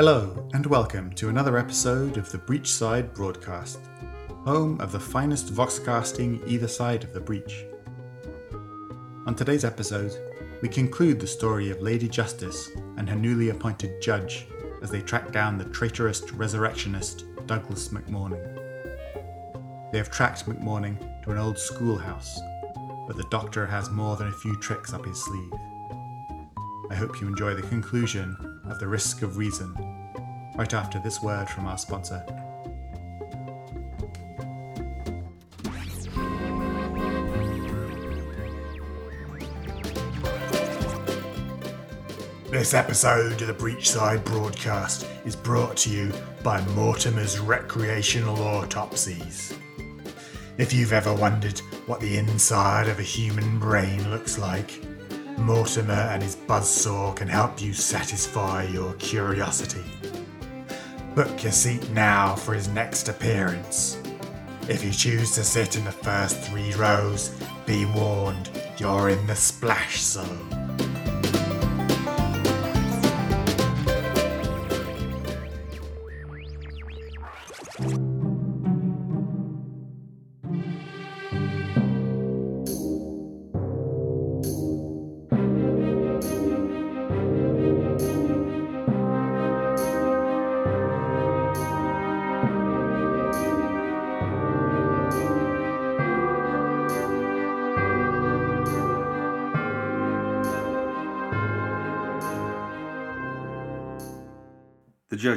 Hello, and welcome to another episode of the Breachside Broadcast, home of the finest voxcasting either side of the breach. On today's episode, we conclude the story of Lady Justice and her newly appointed judge as they track down the traitorous resurrectionist Douglas McMorning. They have tracked McMorning to an old schoolhouse, but the doctor has more than a few tricks up his sleeve. I hope you enjoy the conclusion of The Risk of Reason right after this word from our sponsor. This episode of the Breachside broadcast is brought to you by Mortimer's Recreational Autopsies. If you've ever wondered what the inside of a human brain looks like, Mortimer and his buzzsaw can help you satisfy your curiosity. Book your seat now for his next appearance. If you choose to sit in the first three rows, be warned, you're in the splash zone.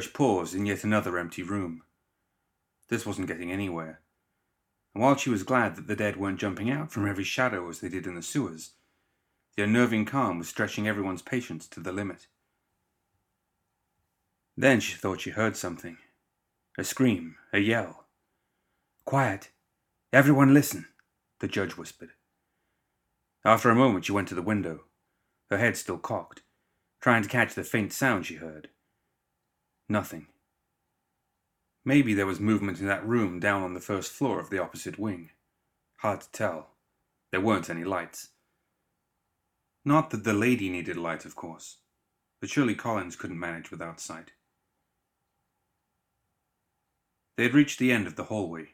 Judge paused in yet another empty room. This wasn't getting anywhere. And while she was glad that the dead weren't jumping out from every shadow as they did in the sewers, the unnerving calm was stretching everyone's patience to the limit. Then she thought she heard something a scream, a yell. Quiet! Everyone listen, the judge whispered. After a moment, she went to the window, her head still cocked, trying to catch the faint sound she heard. Nothing. Maybe there was movement in that room down on the first floor of the opposite wing. Hard to tell. There weren't any lights. Not that the lady needed light, of course, but surely Collins couldn't manage without sight. They had reached the end of the hallway.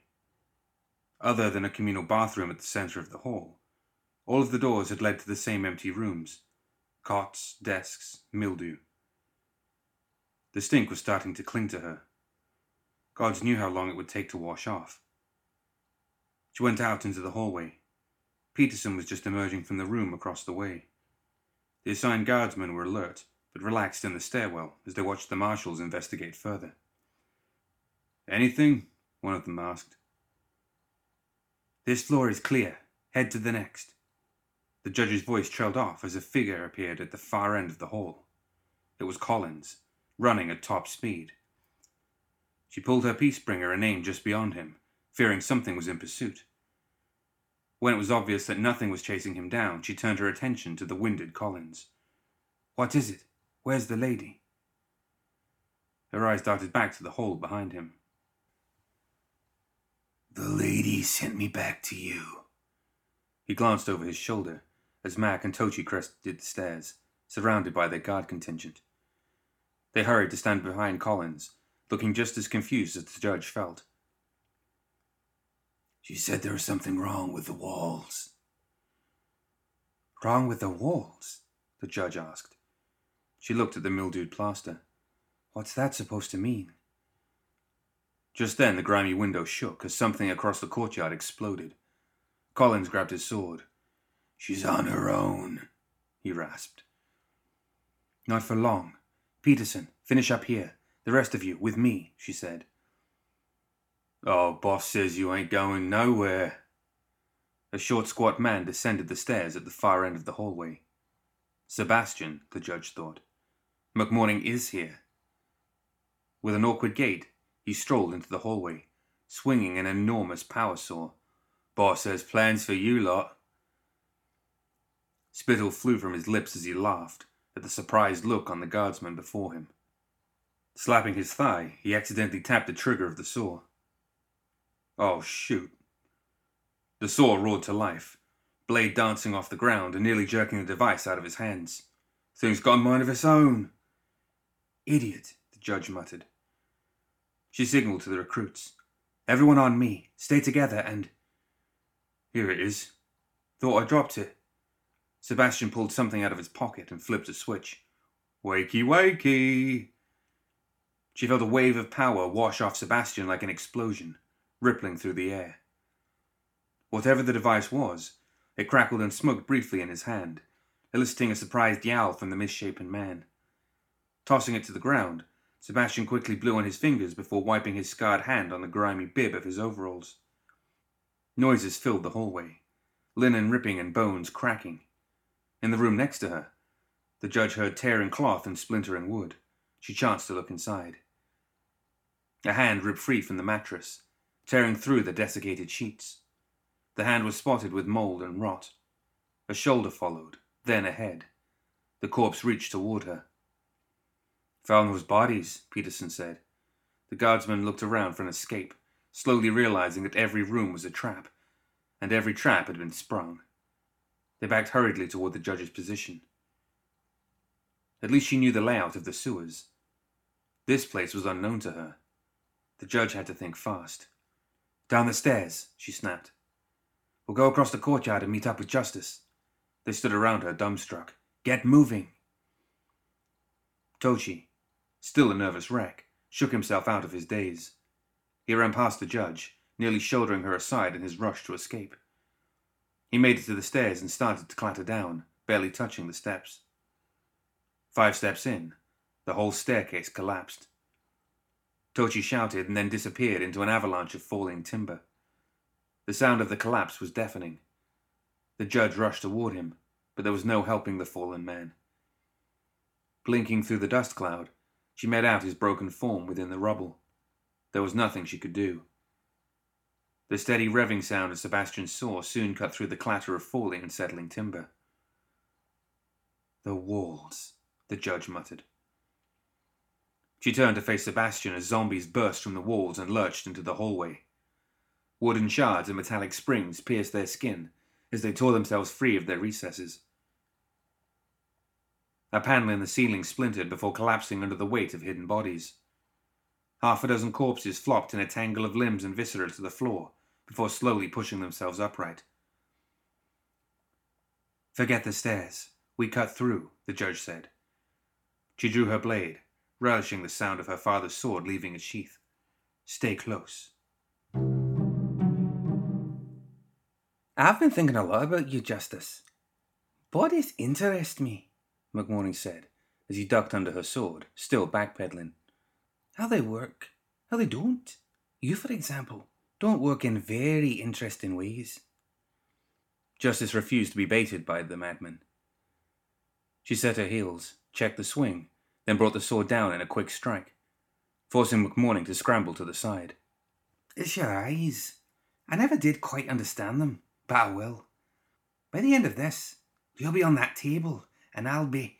Other than a communal bathroom at the center of the hall, all of the doors had led to the same empty rooms cots, desks, mildew. The stink was starting to cling to her. Gods knew how long it would take to wash off. She went out into the hallway. Peterson was just emerging from the room across the way. The assigned guardsmen were alert, but relaxed in the stairwell as they watched the marshals investigate further. Anything? one of them asked. This floor is clear. Head to the next. The judge's voice trailed off as a figure appeared at the far end of the hall. It was Collins, running at top speed. She pulled her peacebringer and aimed just beyond him, fearing something was in pursuit. When it was obvious that nothing was chasing him down, she turned her attention to the winded Collins. What is it? Where's the lady? Her eyes darted back to the hole behind him. The lady sent me back to you. He glanced over his shoulder as Mac and Tochi crested the stairs, surrounded by their guard contingent. They hurried to stand behind Collins, looking just as confused as the judge felt. She said there was something wrong with the walls. Wrong with the walls? the judge asked. She looked at the mildewed plaster. What's that supposed to mean? Just then the grimy window shook as something across the courtyard exploded. Collins grabbed his sword. She's on her own, he rasped. Not for long. Peterson, finish up here. The rest of you, with me, she said. Oh, boss says you ain't going nowhere. A short, squat man descended the stairs at the far end of the hallway. Sebastian, the judge thought. McMorning is here. With an awkward gait, he strolled into the hallway, swinging an enormous power saw. Boss has plans for you lot. Spittle flew from his lips as he laughed at the surprised look on the guardsman before him. Slapping his thigh, he accidentally tapped the trigger of the saw. Oh, shoot. The saw roared to life, blade dancing off the ground and nearly jerking the device out of his hands. Thing's got a mind of its own. Idiot, the the judge muttered. She signaled to the recruits. Everyone on me. Stay together and. Here it is. Thought I dropped it. Sebastian pulled something out of his pocket and flipped a switch. Wakey, wakey! She felt a wave of power wash off Sebastian like an explosion, rippling through the air. Whatever the device was, it crackled and smoked briefly in his hand, eliciting a surprised yowl from the misshapen man. Tossing it to the ground, Sebastian quickly blew on his fingers before wiping his scarred hand on the grimy bib of his overalls. Noises filled the hallway, linen ripping and bones cracking. In the room next to her, the judge heard tearing cloth and splintering wood. She chanced to look inside. A hand ripped free from the mattress, tearing through the desiccated sheets. The hand was spotted with mold and rot. A shoulder followed, then a head. The corpse reached toward her. Found those bodies, Peterson said. The guardsman looked around for an escape, slowly realizing that every room was a trap, and every trap had been sprung. They backed hurriedly toward the judge's position. At least she knew the layout of the sewers. This place was unknown to her. The judge had to think fast. Down the stairs, she snapped. We'll go across the courtyard and meet up with Justice. They stood around her, dumbstruck. Get moving. Tochi, still a nervous wreck, shook himself out of his daze. He ran past the judge, nearly shouldering her aside in his rush to escape. He made it to the stairs and started to clatter down, barely touching the steps. Five steps in, the whole staircase collapsed. Tochi shouted and then disappeared into an avalanche of falling timber. The sound of the collapse was deafening. The judge rushed toward him, but there was no helping the fallen man. Blinking through the dust cloud, she made out his broken form within the rubble. There was nothing she could do. The steady revving sound of Sebastian's saw soon cut through the clatter of falling and settling timber. The walls, the judge muttered. She turned to face Sebastian as zombies burst from the walls and lurched into the hallway. Wooden shards and metallic springs pierced their skin as they tore themselves free of their recesses. A panel in the ceiling splintered before collapsing under the weight of hidden bodies. Half a dozen corpses flopped in a tangle of limbs and viscera to the floor, before slowly pushing themselves upright. Forget the stairs. We cut through, the judge said. She drew her blade, relishing the sound of her father's sword leaving its sheath. Stay close. I've been thinking a lot about you, Justice. Bodies interest me, McMorning said, as he ducked under her sword, still backpedaling. How they work, how they don't. You, for example don't work in very interesting ways. Justice refused to be baited by the madman. She set her heels, checked the swing, then brought the sword down in a quick strike, forcing McMorning to scramble to the side. It's your eyes. I never did quite understand them, but I will. By the end of this, you'll be on that table, and I'll be.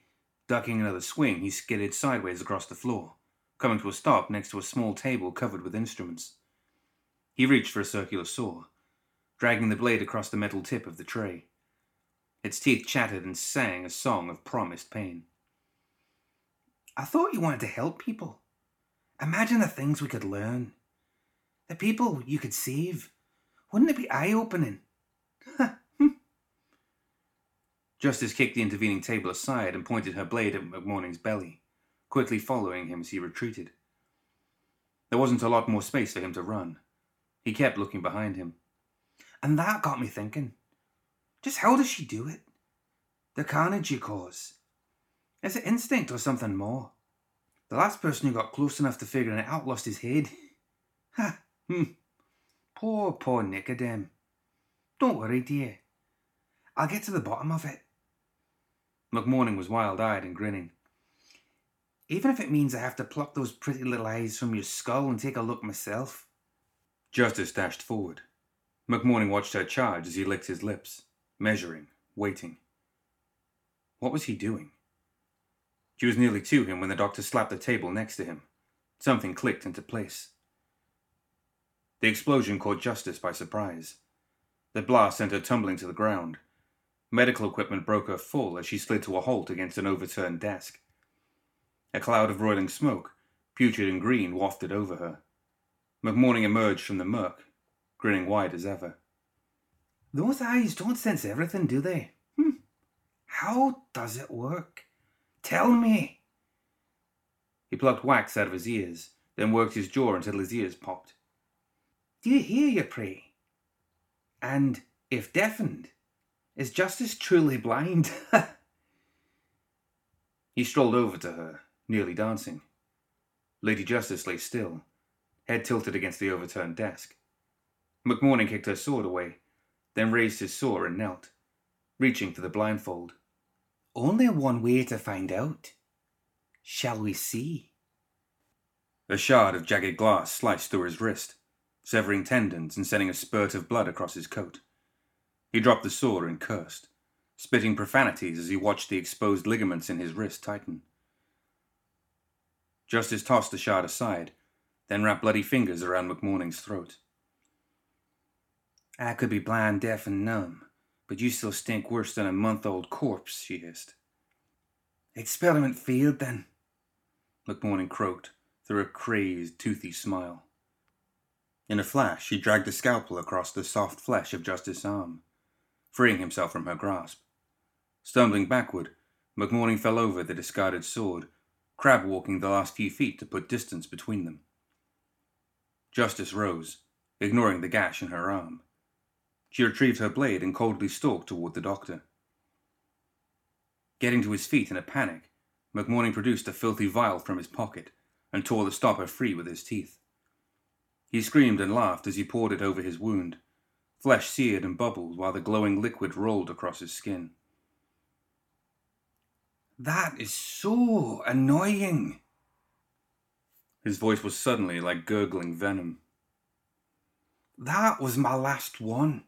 Ducking another swing, he skidded sideways across the floor, coming to a stop next to a small table covered with instruments. He reached for a circular saw, dragging the blade across the metal tip of the tray. Its teeth chattered and sang a song of promised pain. I thought you wanted to help people. Imagine the things we could learn. The people you could save. Wouldn't it be eye opening? Justice kicked the intervening table aside and pointed her blade at McMorning's belly, quickly following him as he retreated. There wasn't a lot more space for him to run. He kept looking behind him. And that got me thinking. Just how does she do it? The carnage you cause. Is it instinct or something more? The last person who got close enough to figuring it out lost his head. Ha! Hmm. Poor, poor Nicodem. Don't worry, dear. I'll get to the bottom of it. McMorning was wild eyed and grinning. Even if it means I have to pluck those pretty little eyes from your skull and take a look myself. Justice dashed forward. McMorning watched her charge as he licked his lips, measuring, waiting. What was he doing? She was nearly to him when the doctor slapped the table next to him. Something clicked into place. The explosion caught Justice by surprise. The blast sent her tumbling to the ground. Medical equipment broke her full as she slid to a halt against an overturned desk. A cloud of roiling smoke, putrid and green, wafted over her. McMorning emerged from the murk, grinning wide as ever. Those eyes don't sense everything, do they? Hmm. How does it work? Tell me. He plucked wax out of his ears, then worked his jaw until his ears popped. Do you hear your prey? And if deafened, is Justice truly blind? he strolled over to her, nearly dancing. Lady Justice lay still, head tilted against the overturned desk. McMorning kicked her sword away, then raised his sword and knelt, reaching for the blindfold. Only one way to find out. Shall we see? A shard of jagged glass sliced through his wrist, severing tendons and sending a spurt of blood across his coat. He dropped the sword and cursed, spitting profanities as he watched the exposed ligaments in his wrist tighten. Justice tossed the shard aside, then wrapped bloody fingers around McMorning's throat. I could be blind, deaf, and numb, but you still stink worse than a month old corpse, she hissed. Experiment failed, then, McMorning croaked through a crazed, toothy smile. In a flash, he dragged the scalpel across the soft flesh of Justice's arm, freeing himself from her grasp. Stumbling backward, McMorning fell over the discarded sword, crab walking the last few feet to put distance between them. Justice rose, ignoring the gash in her arm. She retrieved her blade and coldly stalked toward the doctor. Getting to his feet in a panic, McMorning produced a filthy vial from his pocket and tore the stopper free with his teeth. He screamed and laughed as he poured it over his wound. Flesh seared and bubbled while the glowing liquid rolled across his skin. That is so annoying. His voice was suddenly like gurgling venom. That was my last one.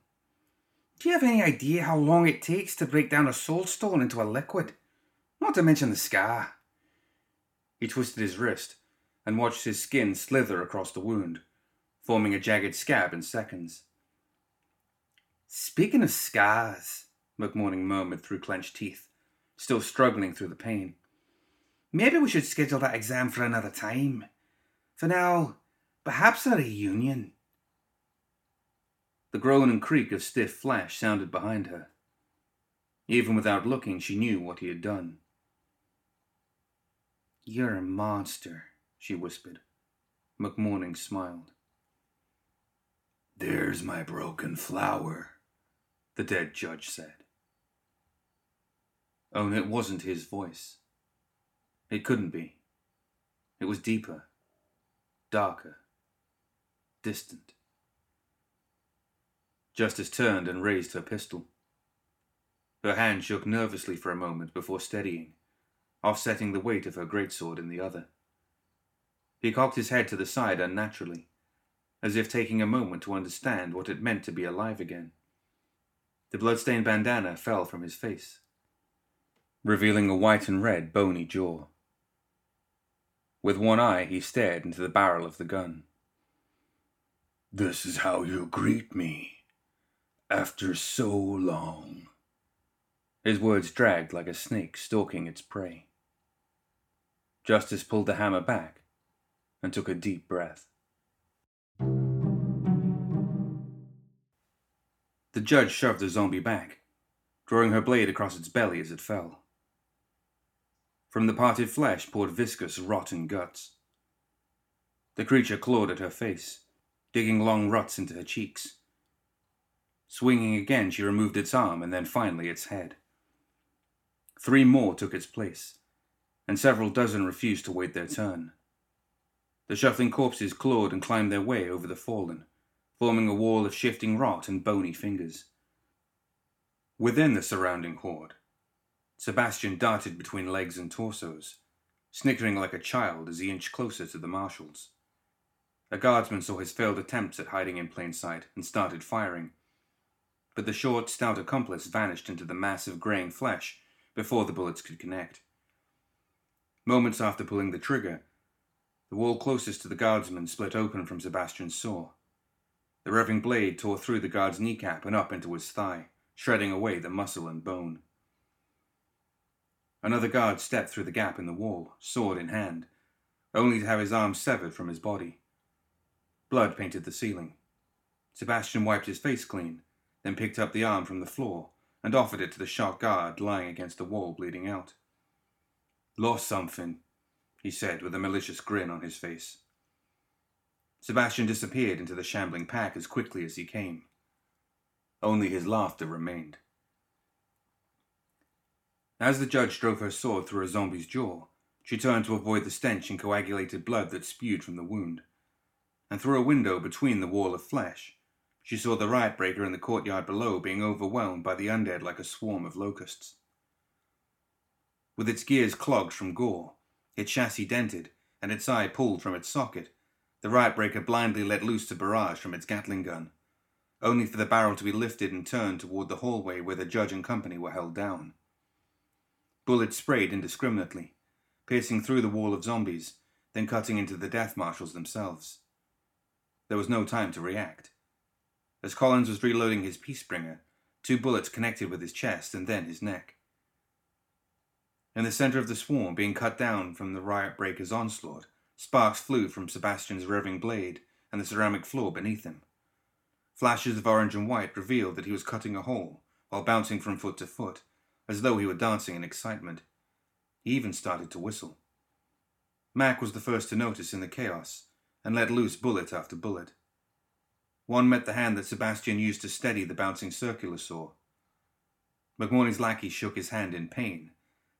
Do you have any idea how long it takes to break down a soul stone into a liquid? Not to mention the scar. He twisted his wrist and watched his skin slither across the wound, forming a jagged scab in seconds. Speaking of scars, McMorning murmured through clenched teeth, still struggling through the pain. Maybe we should schedule that exam for another time. For now, perhaps not a reunion. The groan and creak of stiff flesh sounded behind her. Even without looking, she knew what he had done. You're a monster, she whispered. McMorning smiled. There's my broken flower, the dead judge said. Oh, Only it wasn't his voice. It couldn't be. It was deeper, darker, distant. Justice turned and raised her pistol. Her hand shook nervously for a moment before steadying, offsetting the weight of her greatsword in the other. He cocked his head to the side unnaturally, as if taking a moment to understand what it meant to be alive again. The blood-stained bandana fell from his face, revealing a white and red bony jaw. With one eye, he stared into the barrel of the gun. This is how you greet me, after so long. His words dragged like a snake stalking its prey. Justice pulled the hammer back and took a deep breath. The judge shoved the zombie back, drawing her blade across its belly as it fell. From the parted flesh poured viscous, rotten guts. The creature clawed at her face, digging long ruts into her cheeks. Swinging again, she removed its arm and then finally its head. Three more took its place, and several dozen refused to wait their turn. The shuffling corpses clawed and climbed their way over the fallen, forming a wall of shifting rot and bony fingers. Within the surrounding horde, Sebastian darted between legs and torsos, snickering like a child as he inched closer to the marshals. A guardsman saw his failed attempts at hiding in plain sight and started firing, but the short, stout accomplice vanished into the mass of graying flesh before the bullets could connect. Moments after pulling the trigger, the wall closest to the guardsman split open from Sebastian's saw. The revving blade tore through the guard's kneecap and up into his thigh, shredding away the muscle and bone. Another guard stepped through the gap in the wall, sword in hand, only to have his arm severed from his body. Blood painted the ceiling. Sebastian wiped his face clean, then picked up the arm from the floor and offered it to the shock guard lying against the wall, bleeding out. Lost something, he said with a malicious grin on his face. Sebastian disappeared into the shambling pack as quickly as he came. Only his laughter remained. As the judge drove her sword through a zombie's jaw, she turned to avoid the stench and coagulated blood that spewed from the wound. And through a window between the wall of flesh, she saw the riot breaker in the courtyard below being overwhelmed by the undead like a swarm of locusts. With its gears clogged from gore, its chassis dented, and its eye pulled from its socket, the riot breaker blindly let loose a barrage from its Gatling gun, only for the barrel to be lifted and turned toward the hallway where the judge and company were held down. Bullets sprayed indiscriminately, piercing through the wall of zombies, then cutting into the death marshals themselves. There was no time to react. As Collins was reloading his Peacebringer, two bullets connected with his chest and then his neck. In the center of the swarm, being cut down from the riot breaker's onslaught, sparks flew from Sebastian's revving blade and the ceramic floor beneath him. Flashes of orange and white revealed that he was cutting a hole while bouncing from foot to foot, as though he were dancing in excitement. He even started to whistle. Mac was the first to notice in the chaos and let loose bullet after bullet. One met the hand that Sebastian used to steady the bouncing circular saw. McMorning's lackey shook his hand in pain,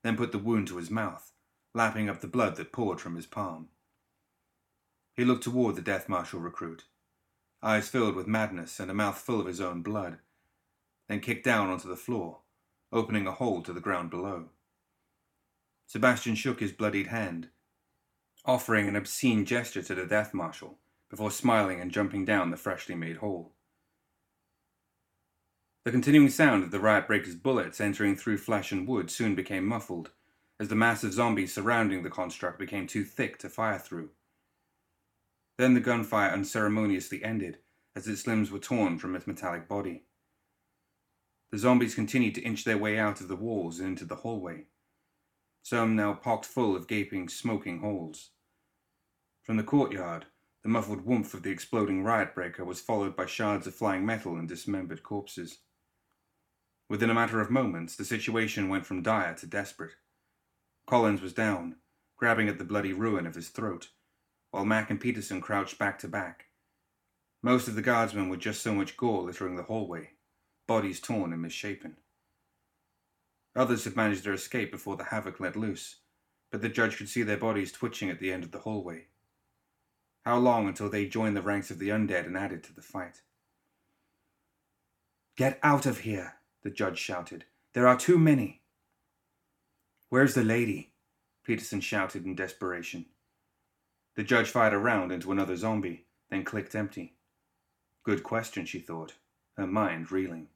then put the wound to his mouth, lapping up the blood that poured from his palm. He looked toward the death marshal recruit, eyes filled with madness and a mouth full of his own blood, then kicked down onto the floor, opening a hole to the ground below. Sebastian shook his bloodied hand, offering an obscene gesture to the death marshal before smiling and jumping down the freshly made hole. The continuing sound of the riot breaker's bullets entering through flesh and wood soon became muffled, as the mass of zombies surrounding the construct became too thick to fire through. Then the gunfire unceremoniously ended, as its limbs were torn from its metallic body. The zombies continued to inch their way out of the walls and into the hallway, some now pocked full of gaping, smoking holes. From the courtyard, the muffled whoomph of the exploding riot breaker was followed by shards of flying metal and dismembered corpses. Within a matter of moments, the situation went from dire to desperate. Collins was down, grabbing at the bloody ruin of his throat, while Mac and Peterson crouched back to back. Most of the guardsmen were just so much gore littering the hallway, bodies torn and misshapen. Others had managed their escape before the havoc let loose, but the judge could see their bodies twitching at the end of the hallway. How long until they joined the ranks of the undead and added to the fight? Get out of here, the judge shouted. There are too many. Where's the lady? Peterson shouted in desperation. The judge fired a round into another zombie, then clicked empty. Good question, she thought, her mind reeling.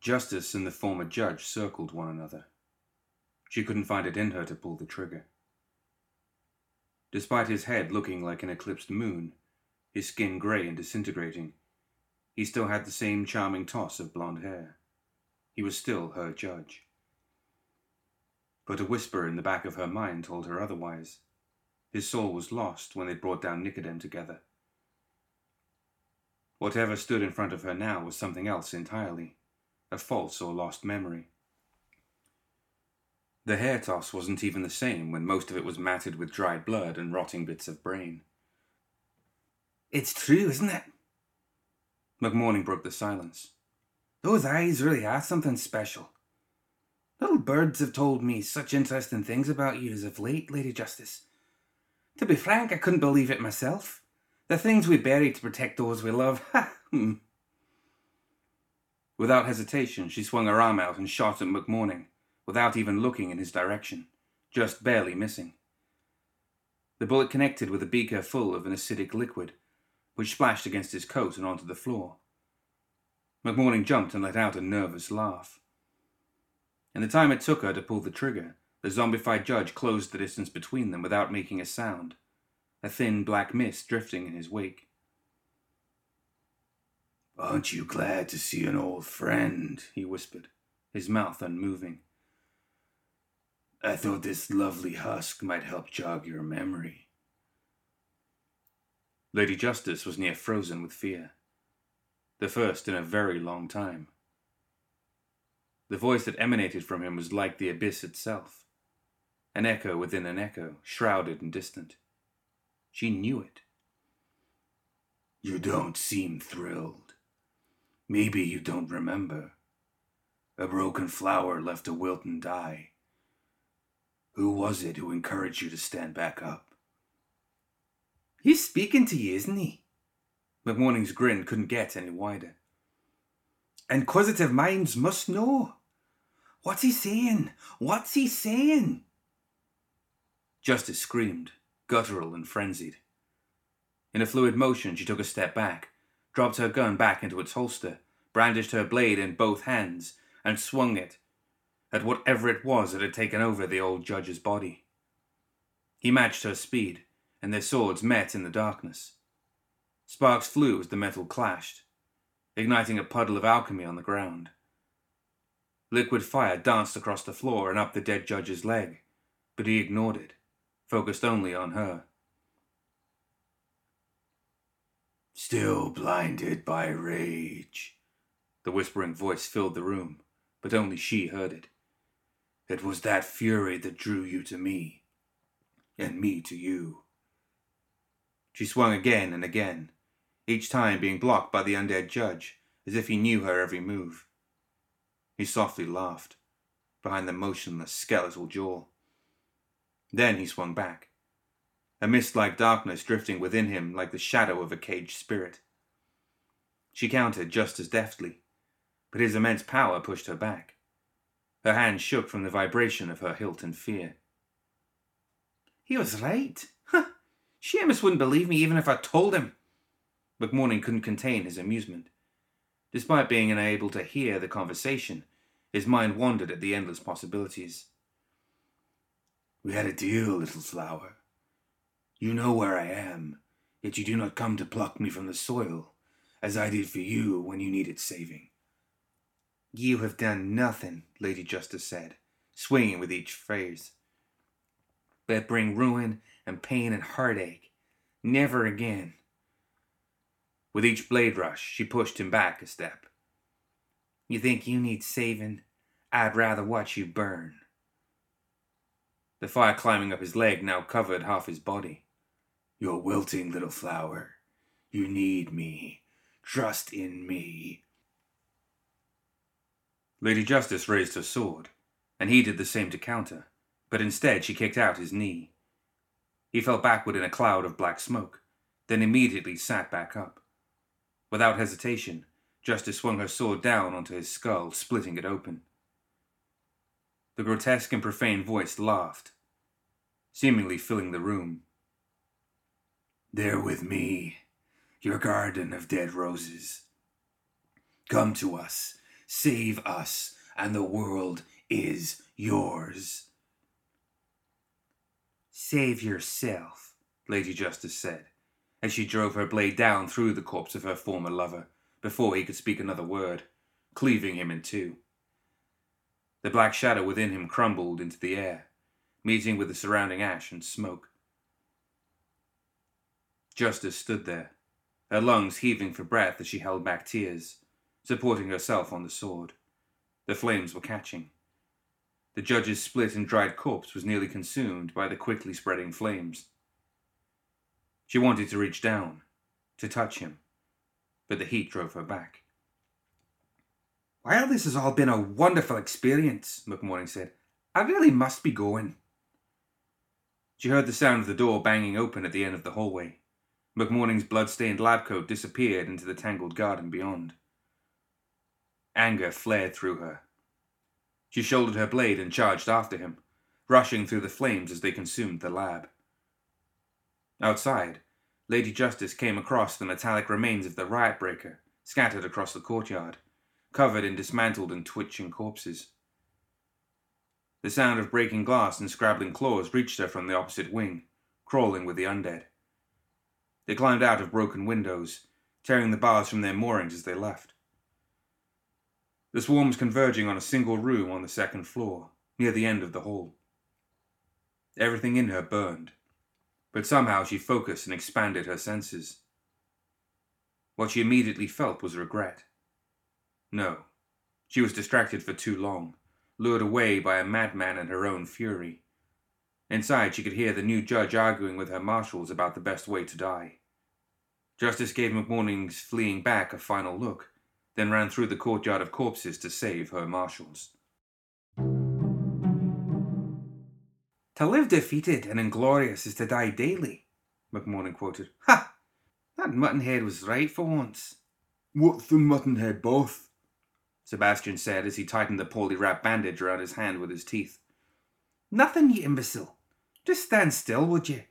Justice and the former judge circled one another. She couldn't find it in her to pull the trigger. Despite his head looking like an eclipsed moon, his skin grey and disintegrating, he still had the same charming toss of blonde hair. He was still her judge. But a whisper in the back of her mind told her otherwise. His soul was lost when they'd brought down Nicodem together. Whatever stood in front of her now was something else entirely, a false or lost memory. The hair toss wasn't even the same when most of it was matted with dried blood and rotting bits of brain. It's true, isn't it? McMorning broke the silence. Those eyes really are something special. Little birds have told me such interesting things about you as of late, Lady Justice. To be frank, I couldn't believe it myself. The things we bury to protect those we love. Hmm. Without hesitation, she swung her arm out and shot at McMorning without even looking in his direction, just barely missing. The bullet connected with a beaker full of an acidic liquid, which splashed against his coat and onto the floor. McMorning jumped and let out a nervous laugh. In the time it took her to pull the trigger, the zombified judge closed the distance between them without making a sound, a thin black mist drifting in his wake. Aren't you glad to see an old friend? he whispered, his mouth unmoving. I thought this lovely husk might help jog your memory. Lady Justice was near frozen with fear. The first in a very long time. The voice that emanated from him was like the abyss itself, an echo within an echo, shrouded and distant. She knew it. You don't seem thrilled. Maybe you don't remember. A broken flower left to wilt and die. Who was it who encouraged you to stand back up? He's speaking to you, isn't he? McMorning's grin couldn't get any wider. Inquisitive minds must know. What's he saying? What's he saying? Justice screamed, guttural and frenzied. In a fluid motion, she took a step back, dropped her gun back into its holster, brandished her blade in both hands, and swung it at whatever it was that had taken over the old judge's body. He matched her speed, and their swords met in the darkness. Sparks flew as the metal clashed, igniting a puddle of alchemy on the ground. Liquid fire danced across the floor and up the dead judge's leg, but he ignored it, focused only on her. Still blinded by rage. The whispering voice filled the room, but only she heard it. It was that fury that drew you to me, and me to you. She swung again and again, each time being blocked by the undead judge, as if he knew her every move. He softly laughed, behind the motionless, skeletal jaw. Then he swung back, a mist like darkness drifting within him like the shadow of a caged spirit. She countered just as deftly, but his immense power pushed her back. Her hand shook from the vibration of her hilt and fear. He was right. Huh. Seamus wouldn't believe me even if I told him. McMorning couldn't contain his amusement. Despite being unable to hear the conversation, his mind wandered at the endless possibilities. We had a deal, little flower. You know where I am, yet you do not come to pluck me from the soil, as I did for you when you needed saving. You have done nothing, Lady Justice said, swinging with each phrase, but bring ruin and pain and heartache. Never again. With each blade rush, she pushed him back a step. You think you need saving? I'd rather watch you burn. The fire climbing up his leg now covered half his body. You're wilting, little flower. You need me. Trust in me. Lady Justice raised her sword, and he did the same to counter, but instead she kicked out his knee. He fell backward in a cloud of black smoke, then immediately sat back up. Without hesitation, Justice swung her sword down onto his skull, splitting it open. The grotesque and profane voice laughed, seemingly filling the room. There with me, your garden of dead roses. Come to us, Save us, and the world is yours. Save yourself, Lady Justice said, as she drove her blade down through the corpse of her former lover before he could speak another word, cleaving him in two. The black shadow within him crumbled into the air, meeting with the surrounding ash and smoke. Justice stood there, her lungs heaving for breath as she held back tears supporting herself on the sword. The flames were catching. The judge's split and dried corpse was nearly consumed by the quickly spreading flames. She wanted to reach down, to touch him, but the heat drove her back. Well, this has all been a wonderful experience, McMorning said. I really must be going. She heard the sound of the door banging open at the end of the hallway. McMorning's blood-stained lab coat disappeared into the tangled garden beyond. Anger flared through her. She shouldered her blade and charged after him, rushing through the flames as they consumed the lab. Outside, Lady Justice came across the metallic remains of the riot breaker scattered across the courtyard, covered in dismantled and twitching corpses. The sound of breaking glass and scrabbling claws reached her from the opposite wing, crawling with the undead. They climbed out of broken windows, tearing the bars from their moorings as they left. The swarms converging on a single room on the second floor, near the end of the hall. Everything in her burned, but somehow she focused and expanded her senses. What she immediately felt was regret. No, she was distracted for too long, lured away by a madman and her own fury. Inside, she could hear the new judge arguing with her marshals about the best way to die. Justice gave McMorning's fleeing back a final look, then ran through the courtyard of corpses to save her marshals. To live defeated and inglorious is to die daily, McMorning quoted. Ha! That muttonhead was right for once. What's the muttonhead, boss? Sebastian said as he tightened the poorly wrapped bandage around his hand with his teeth. Nothing, you imbecile. Just stand still, would you?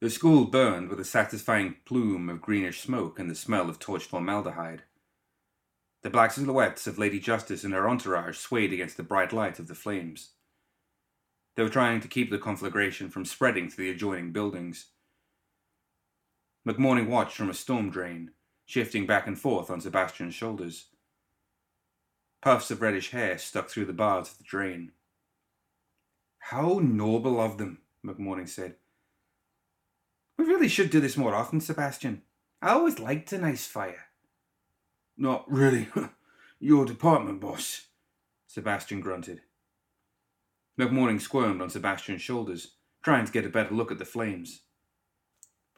The school burned with a satisfying plume of greenish smoke and the smell of torched formaldehyde. The black silhouettes of Lady Justice and her entourage swayed against the bright light of the flames. They were trying to keep the conflagration from spreading to the adjoining buildings. McMorning watched from a storm drain, shifting back and forth on Sebastian's shoulders. Puffs of reddish hair stuck through the bars of the drain. How noble of them, McMorning said. We really should do this more often, Sebastian. I always liked a nice fire. Not really your department, boss, Sebastian grunted. McMorning squirmed on Sebastian's shoulders, trying to get a better look at the flames.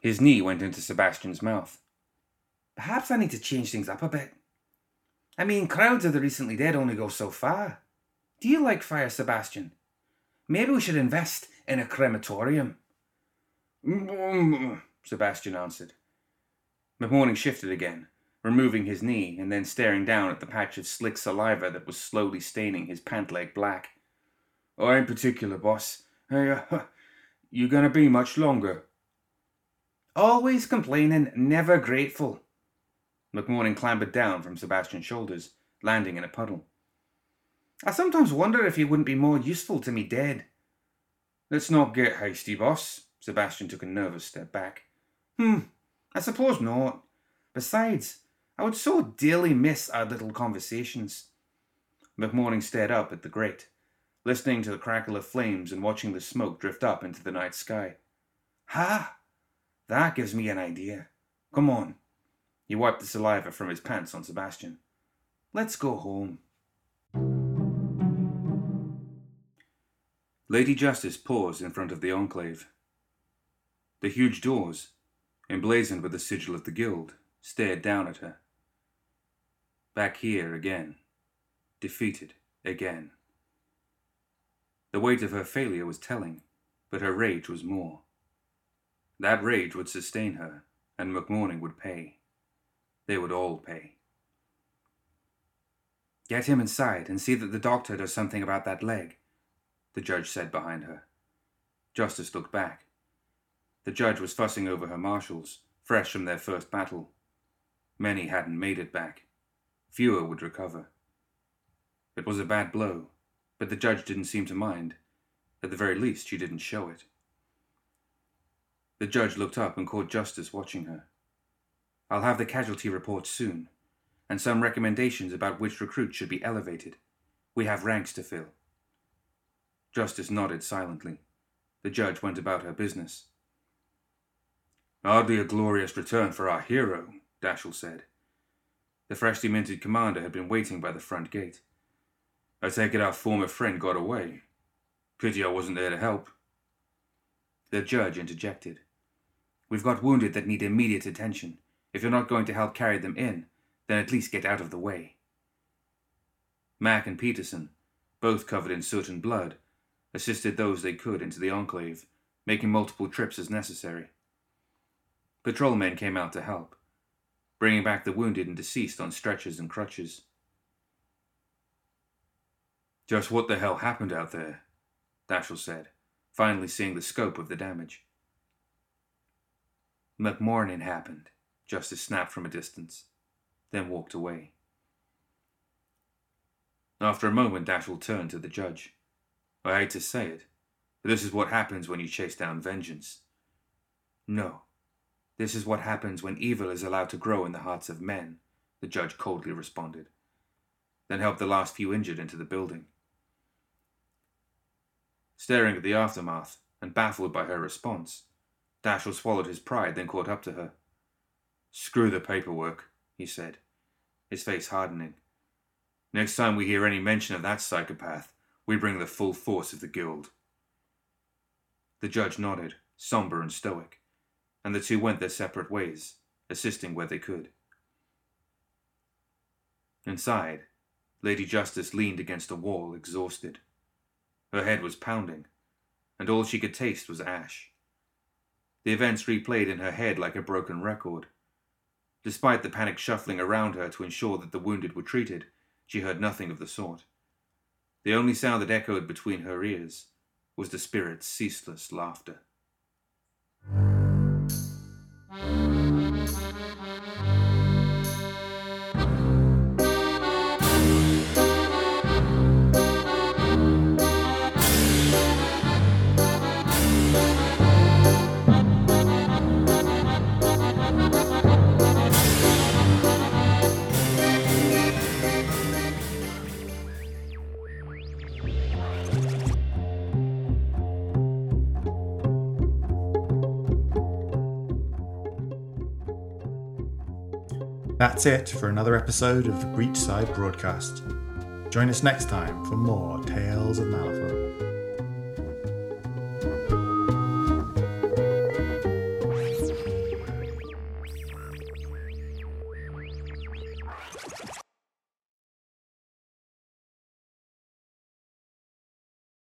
His knee went into Sebastian's mouth. Perhaps I need to change things up a bit. I mean, crowds of the recently dead only go so far. Do you like fire, Sebastian? Maybe we should invest in a crematorium. Sebastian answered. McMorning shifted again, removing his knee and then staring down at the patch of slick saliva that was slowly staining his pant leg black. I ain't particular, boss. Hey, uh, you gonna be much longer? Always complaining, never grateful. McMorning clambered down from Sebastian's shoulders, landing in a puddle. I sometimes wonder if you wouldn't be more useful to me dead. Let's not get hasty, boss. Sebastian took a nervous step back. Hmm, I suppose not. Besides, I would so dearly miss our little conversations. McMorning stared up at the grate, listening to the crackle of flames and watching the smoke drift up into the night sky. Ha! That gives me an idea. Come on. He wiped the saliva from his pants on Sebastian. Let's go home. Lady Justice paused in front of the enclave. The huge doors, emblazoned with the sigil of the guild, stared down at her. Back here again. Defeated again. The weight of her failure was telling, but her rage was more. That rage would sustain her, and McMorning would pay. They would all pay. Get him inside and see that the doctor does something about that leg, the judge said behind her. Justice looked back. The judge was fussing over her marshals, fresh from their first battle. Many hadn't made it back. Fewer would recover. It was a bad blow, but the judge didn't seem to mind. At the very least, she didn't show it. The judge looked up and caught Justice watching her. I'll have the casualty report soon, and some recommendations about which recruits should be elevated. We have ranks to fill. Justice nodded silently. The judge went about her business. Hardly a glorious return for our hero, Dashel said. The freshly minted commander had been waiting by the front gate. I take it our former friend got away. Pity I wasn't there to help. The judge interjected. We've got wounded that need immediate attention. If you're not going to help carry them in, then at least get out of the way. Mac and Peterson, both covered in soot and blood, assisted those they could into the enclave, making multiple trips as necessary. Patrolmen came out to help, bringing back the wounded and deceased on stretchers and crutches. Just what the hell happened out there? Dashel said, finally seeing the scope of the damage. McMorning happened, Justice snapped from a distance, then walked away. After a moment, Dashel turned to the judge. I hate to say it, but this is what happens when you chase down vengeance. No, this is what happens when evil is allowed to grow in the hearts of men, the judge coldly responded. Then helped the last few injured into the building. Staring at the aftermath and baffled by her response, Dashel swallowed his pride, then caught up to her. Screw the paperwork, he said, his face hardening. Next time we hear any mention of that psychopath, we bring the full force of the guild. The judge nodded, somber and stoic, and the two went their separate ways, assisting where they could. Inside, Lady Justice leaned against a wall, exhausted. Her head was pounding, and all she could taste was ash. The events replayed in her head like a broken record. Despite the panic shuffling around her to ensure that the wounded were treated, she heard nothing of the sort. The only sound that echoed between her ears was the spirit's ceaseless laughter. That's it for another episode of the Breachside broadcast. Join us next time for more Tales of Malifaux.